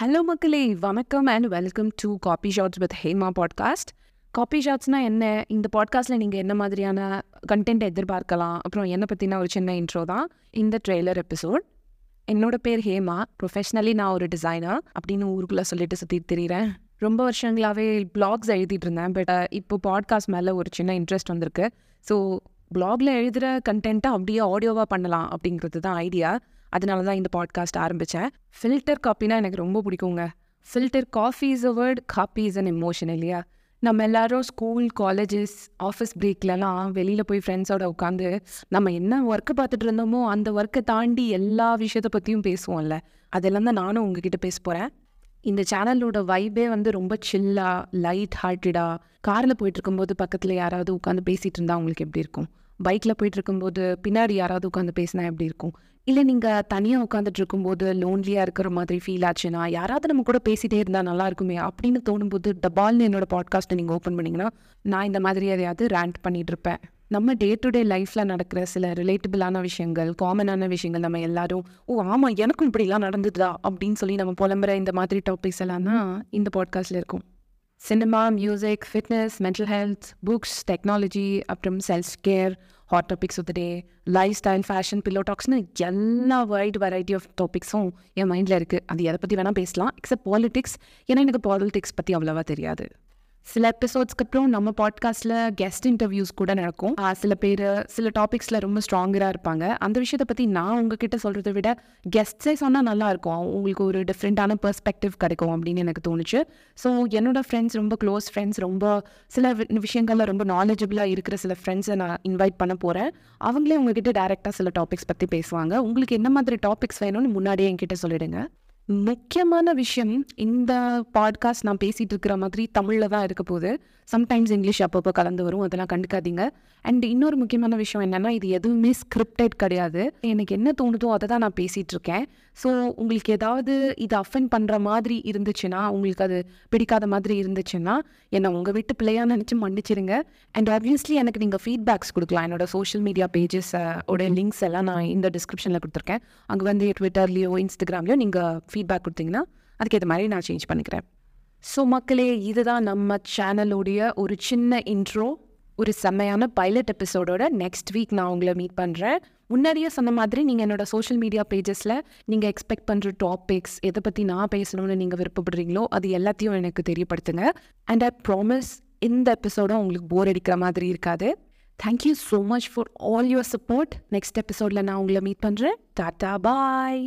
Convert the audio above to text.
Hello மக்களே. வணக்கம் and welcome to coffee shots with Hema podcast coffee ஷாட்ஸ்னால் என்ன? இந்த பாட்காஸ்ட்டில் நீங்கள் என்ன மாதிரியான கண்டென்ட் எதிர்பார்க்கலாம்? அப்புறம் என்னை பற்றின ஒரு சின்ன இன்ட்ரோ தான். இந்த ட்ரெய்லர் எபிசோட் என்னோட பேர் ஹேமா. ப்ரொஃபஷ்னலி நான் ஒரு டிசைனர் அப்படின்னு ஊருக்குள்ளே சொல்லிட்டு சுற்றி தெரிகிறேன் ரொம்ப வருஷங்களாகவே பிளாக்ஸ் எழுதிட்டு இருந்தேன். பட் இப்போ பாட்காஸ்ட் மேலே ஒரு சின்ன இன்ட்ரெஸ்ட் வந்திருக்கு. ஸோ பிளாகில் எழுதுகிற கண்டென்ட்டை அப்படியே ஆடியோவாக பண்ணலாம் அப்படிங்கிறது தான் ஐடியா அதனால தான் இந்த பாட்காஸ்ட் ஆரம்பித்தேன் ஃபில்டர் காப்பினா எனக்கு ரொம்ப பிடிக்குங்க. Filter coffee is a word coffee is an emotion இல்லையா? நம்ம எல்லாரும் ஸ்கூல் காலேஜஸ் ஆஃபீஸ் பிரேக்லலாம் வெளியில் போய் ஃப்ரெண்ட்ஸோட உட்காந்து நம்ம என்ன ஒர்க்கு பார்த்துட்டு இருந்தோமோ அந்த ஒர்க்கை தாண்டி எல்லா விஷயத்தை பற்றியும் பேசுவோம்ல. அதெல்லாம் தான் நானும் உங்ககிட்ட பேச போகிறேன் இந்த சேனலோட வைபே வந்து ரொம்ப சில்லாக லைட் ஹார்ட்டடாக காரில் போயிட்டு இருக்கும்போது பக்கத்தில் யாராவது உட்காந்து பேசிகிட்டு இருந்தால் உங்களுக்கு எப்படி இருக்கும்? பைக்கில் போயிட்டு இருக்கும்போது பின்னாடி யாராவது உட்காந்து பேசினா எப்படி இருக்கும்? இல்லை நீங்கள் தனியாக உட்காந்துட்டு இருக்கும்போது லோன்லியாக இருக்கிற மாதிரி ஃபீல் ஆச்சுன்னா யாராவது நம்ம கூட பேசிகிட்டே இருந்தால் நல்லா இருக்குமே அப்படின்னு தோணும்போது டபால்னு என்னோட பாட்காஸ்ட்டை நீங்கள் ஓப்பன் பண்ணிங்கன்னா நான் இந்த மாதிரி எதையாவது ரேண்ட் பண்ணிகிட்டு இருப்பேன் நம்ம டே டு டே லைஃப்பில் நடக்கிற சில ரிலேட்டபிளான விஷயங்கள் காமனான விஷயங்கள் நம்ம எல்லாரும் ஓ ஆமாம் எனக்கும் இப்படிலாம் நடந்ததுதா அப்படின்னு சொல்லி நம்ம புலம்புற இந்த மாதிரி டாபிக்ஸ் எல்லாம் தான் இந்த பாட்காஸ்ட்டில் இருக்கும். Cinema music fitness mental health books technology அப்புறம் self care hot topics of the day lifestyle fashion pillow டாக்ஸ்னு எல்லா வைட் வெரைட்டி ஆஃப் டாபிக்ஸும் என் மைண்டில் இருக்குது அது எதை பற்றி வேணால் பேசலாம். எக்ஸப்ட் பாலிடிக்ஸ் ஏன்னா எனக்கு பாலிடிக்ஸ் பற்றி அவ்வளோவா தெரியாது. சில எபிசோட்ஸ்க்கு அப்புறம் நம்ம பாட்காஸ்ட்டில் கெஸ்ட் இன்டர்வியூஸ் கூட நடக்கும். சில பேர் சில டாபிக்ஸில் ரொம்ப ஸ்ட்ராங்கராக இருப்பாங்க. அந்த விஷயத்தை பற்றி நான் உங்ககிட்ட சொல்கிறத விட கெஸ்ட்ஸே சொன்னால் நல்லா இருக்கும். உங்களுக்கு ஒரு டிஃப்ரெண்ட்டான பெர்ஸ்பெக்டிவ் கிடைக்கும் அப்படின்னு எனக்கு தோணுச்சு. ஸோ என்னோட ஃப்ரெண்ட்ஸ் ரொம்ப க்ளோஸ் ஃப்ரெண்ட்ஸ் ரொம்ப சில வி- ரொம்ப நாலேஜபிளாக இருக்கிற சில ஃப்ரெண்ட்ஸை நான் இன்வைட் பண்ண போகிறேன் அவங்களே உங்ககிட்ட டேரெக்டாக சில டாபிக்ஸ் பற்றி பேசுவாங்க. உங்களுக்கு என்ன மாதிரி டாபிக்ஸ் வேணும்னு முன்னாடியே என்கிட்ட சொல்லிடுங்க. முக்கியமான விஷயம் இந்த பாட்காஸ்ட் நான் பேசிகிட்டு இருக்கிற மாதிரி தமிழில் தான் இருக்க போகுது. சம்டைம்ஸ் இங்கிலீஷ் அப்பப்போ கலந்து வரும் அதெல்லாம் கண்டுக்காதீங்க. அண்ட் இன்னொரு முக்கியமான விஷயம் என்னென்னா இது எதுவுமே ஸ்கிரிப்டட் கிடையாது. எனக்கு என்ன தோணுதோ அதை தான் நான் பேசிகிட்டு இருக்கேன் ஸோ உங்களுக்கு ஏதாவது இது அஃபெண்ட் பண்ணுற மாதிரி இருந்துச்சுன்னா உங்களுக்கு அது பிடிக்காத மாதிரி இருந்துச்சுன்னா என்னை உங்கள் வீட்டு பிள்ளையாக நினச்சி மன்னிச்சிருங்க. அண்ட் ஆப்வியஸ்லி எனக்கு நீங்கள் ஃபீட்பேக்ஸ் கொடுக்கலாம். என்னோட சோஷியல் மீடியா பேஜஸ் உடைய லிங்க்ஸ் எல்லாம் நான் இந்த டிஸ்கிரிப்ஷனில் கொடுத்துருக்கேன். அங்கே வந்து ட்விட்டர்லேயோ இன்ஸ்டாகிராம்லேயோ நீங்கள் ஃபீட்பேக் கொடுத்தீங்கன்னா அதுக்கேற்ற மாதிரி நான் சேஞ்ச் பண்ணிக்கிறேன். ஸோ மக்களே இதுதான் நம்ம சேனலோடைய ஒரு சின்ன இன்ட்ரோ ஒரு செம்மையான பைலட் எபிசோடோட நெக்ஸ்ட் வீக் நான் உங்களை மீட் பண்ணுறேன் முன்னாடியே சொன்ன மாதிரி நீங்கள் என்னோட சோஷியல் மீடியா பேஜஸில் நீங்கள் எக்ஸ்பெக்ட் பண்ணுற டாபிக்ஸ் எதை பற்றி நான் பேசணும்னு நீங்கள் விருப்பப்படுறீங்களோ அது எல்லாத்தையும் எனக்கு தெரியப்படுத்துங்க. அண்ட் ஐ ப்ராமிஸ் இந்த எபிசோடும் உங்களுக்கு போர் அடிக்கிற மாதிரி இருக்காது. Thank you so much for all your support next எபிசோடில் நான் உங்களை மீட் பண்ணுறேன் டாட்டா பாய்